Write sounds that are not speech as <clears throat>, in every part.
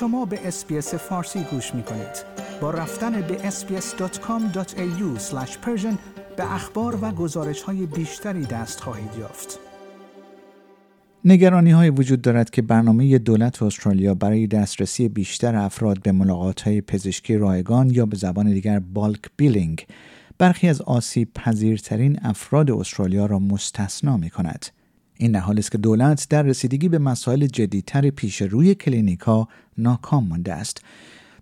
شما به SBS فارسی گوش می کنید. با رفتن به sbs.com.au به اخبار و گزارش های بیشتری دست خواهید یافت. نگرانی های وجود دارد که برنامه دولت استرالیا برای دسترسی بیشتر افراد به ملاقات های پزشکی رایگان یا به زبان دیگر bulk billing برخی از آسیب پذیرترین افراد استرالیا را مستثنا می کند. این در حالی است که دولت در رسیدگی به مسائل جدیتر پیش روی کلینیکا ناکام مانده است.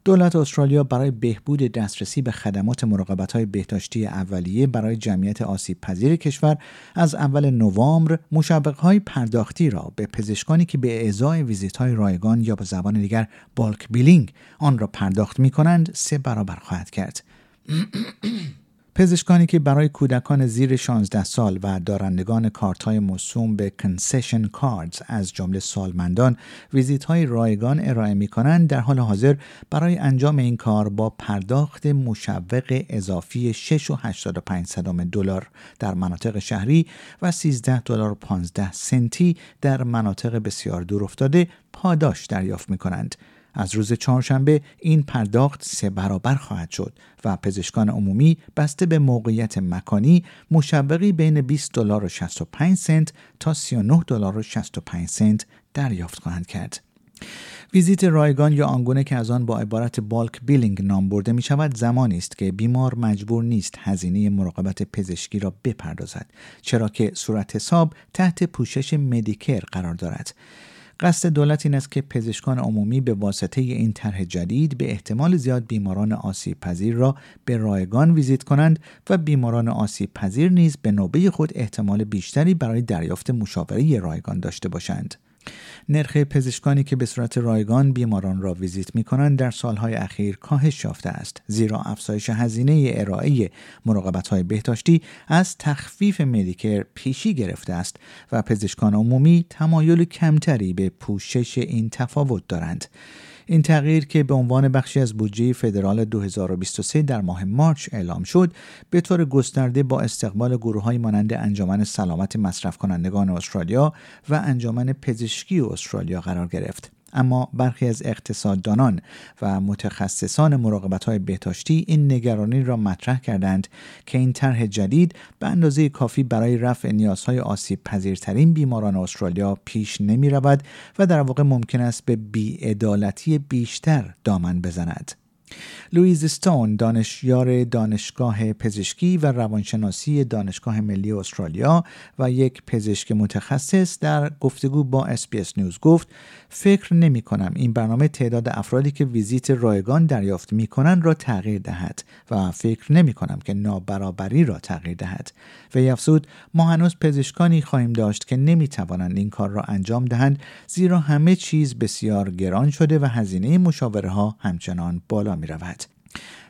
دولت استرالیا برای بهبود دسترسی به خدمات مراقبت های بهداشتی اولیه برای جمعیت آسیب پذیر کشور از اول نوامبر مشابق های پرداختی را به پزشکانی که به ازای ویزیت های رایگان یا به زبان دیگر بالک بیلینگ آن را پرداخت می کنند سه برابر خواهد کرد. <clears throat> پزشکانی که برای کودکان زیر 16 سال و دارندگان کارت های موسوم به کنسشن کاردز از جمله سالمندان ویزیت های رایگان ارائه می کنند در حال حاضر برای انجام این کار با پرداخت مشوق اضافی 6.85 دلار در مناطق شهری و 13 دلار 15 سنتی در مناطق بسیار دور افتاده پاداش دریافت می کنند. از روز چهارشنبه این پرداخت سه برابر خواهد شد و پزشکان عمومی بسته به موقعیت مکانی مشوقی بین 20 دلار و 65 سنت تا 39 دلار و 65 سنت دریافت خواهند کرد. ویزیت رایگان یا آنگونه که از آن با عبارت بالک بیلینگ نام برده می شود زمانی است که بیمار مجبور نیست هزینه مراقبت پزشکی را بپردازد چرا که صورت حساب تحت پوشش مدیکر قرار دارد قصد دولت این است که پزشکان عمومی به واسطه این طرح جدید به احتمال زیاد بیماران آسیب پذیر را به رایگان ویزیت کنند و بیماران آسیب پذیر نیز به نوبه خود احتمال بیشتری برای دریافت مشاوره رایگان داشته باشند. نرخ پزشکانی که به صورت رایگان بیماران را ویزیت می کنند در سالهای اخیر کاهش یافته است. زیرا افزایش هزینه ارائه مراقبت های بهداشتی از تخفیف مدیکر پیشی گرفته است و پزشکان عمومی تمایل کمتری به پوشش این تفاوت دارند. این تغییر که به عنوان بخشی از بودجه فدرال 2023 در ماه مارچ اعلام شد به طور گسترده با استقبال گروه های مانند انجمن سلامت مصرف کنندگان استرالیا و انجمن پزشکی استرالیا قرار گرفت. اما برخی از اقتصاددانان و متخصصان مراقبت های بهداشتی این نگرانی را مطرح کردند که این طرح جدید به اندازه کافی برای رفع نیازهای آسیب پذیرترین بیماران استرالیا پیش نمی رود و در واقع ممکن است به بیعدالتی بیشتر دامن بزند. لوئیز استون دانشیار دانشکده پزشکی و روانشناسی دانشگاه ملی استرالیا و یک پزشک متخصص در گفتگو با SBS News گفت فکر نمی کنم این برنامه تعداد افرادی که ویزیت رایگان دریافت می کنند را تغییر دهد و فکر نمی کنم که نابرابری را تغییر دهد. و افزود ما هنوز پزشکانی خواهیم داشت که نمی توانند این کار را انجام دهند زیرا همه چیز بسیار گران شده و هزینه مشاوره ها همچنان بالا می رود.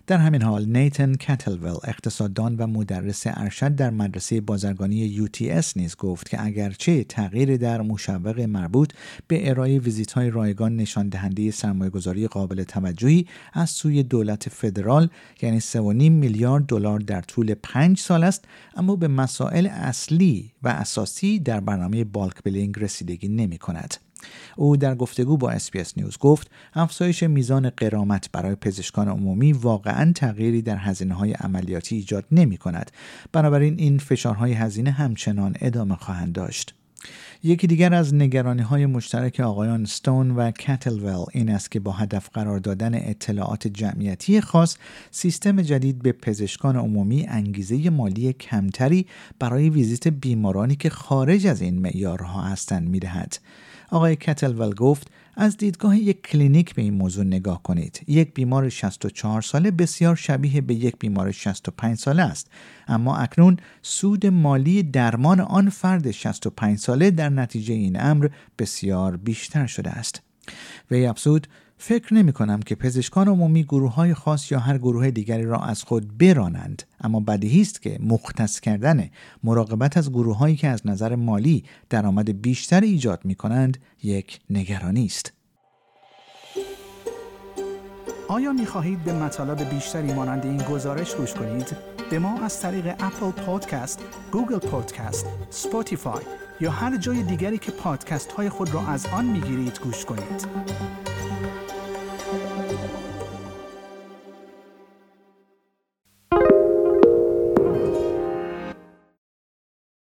در همین حال نیتن کتلول اقتصاددان و مدرس ارشد در مدرسه بازرگانی UTS نیز گفت که اگرچه تغییر در مشوق مربوط به ارائه ویزیت های رایگان نشان دهنده سرمایهگذاری قابل توجهی از سوی دولت فدرال یعنی 3.5 میلیارد دلار در طول پنج سال است اما به مسائل اصلی و اساسی در برنامه bulk billing رسیدگی نمی کند. او در گفتگو با SBS News گفت افزایش میزان غرامت برای پزشکان عمومی واقعا تغییری در هزینه های عملیاتی ایجاد نمی کند بنابراین این فشارهای هزینه همچنان ادامه خواهند داشت. یکی دیگر از نگرانی های مشترک آقایان استون و کتلول این است که با هدف قرار دادن اطلاعات جمعیتی خاص سیستم جدید به پزشکان عمومی انگیزه مالی کمتری برای ویزیت بیمارانی که خارج از این معیارها هستند می‌دهد. آقای کتلول گفت از دیدگاه یک کلینیک به این موضوع نگاه کنید. یک بیمار 64 ساله بسیار شبیه به یک بیمار 65 ساله است. اما اکنون سود مالی درمان آن فرد 65 ساله در نتیجه این امر بسیار بیشتر شده است. وی افزود فکر نمی کنم که پزشکان عمومی گروه های خاص یا هر گروه دیگری را از خود برانند اما بدیهی است که مختص کردن مراقبت از گروه هایی که از نظر مالی درآمد بیشتر ایجاد می کنند یک نگرانی است آیا می خواهید به مطالب بیشتری مانند این گزارش گوش کنید؟ به ما از طریق Apple Podcast، Google Podcast، Spotify یا هر جای دیگری که پادکست های خود را از آن می گیرید گوش کنید؟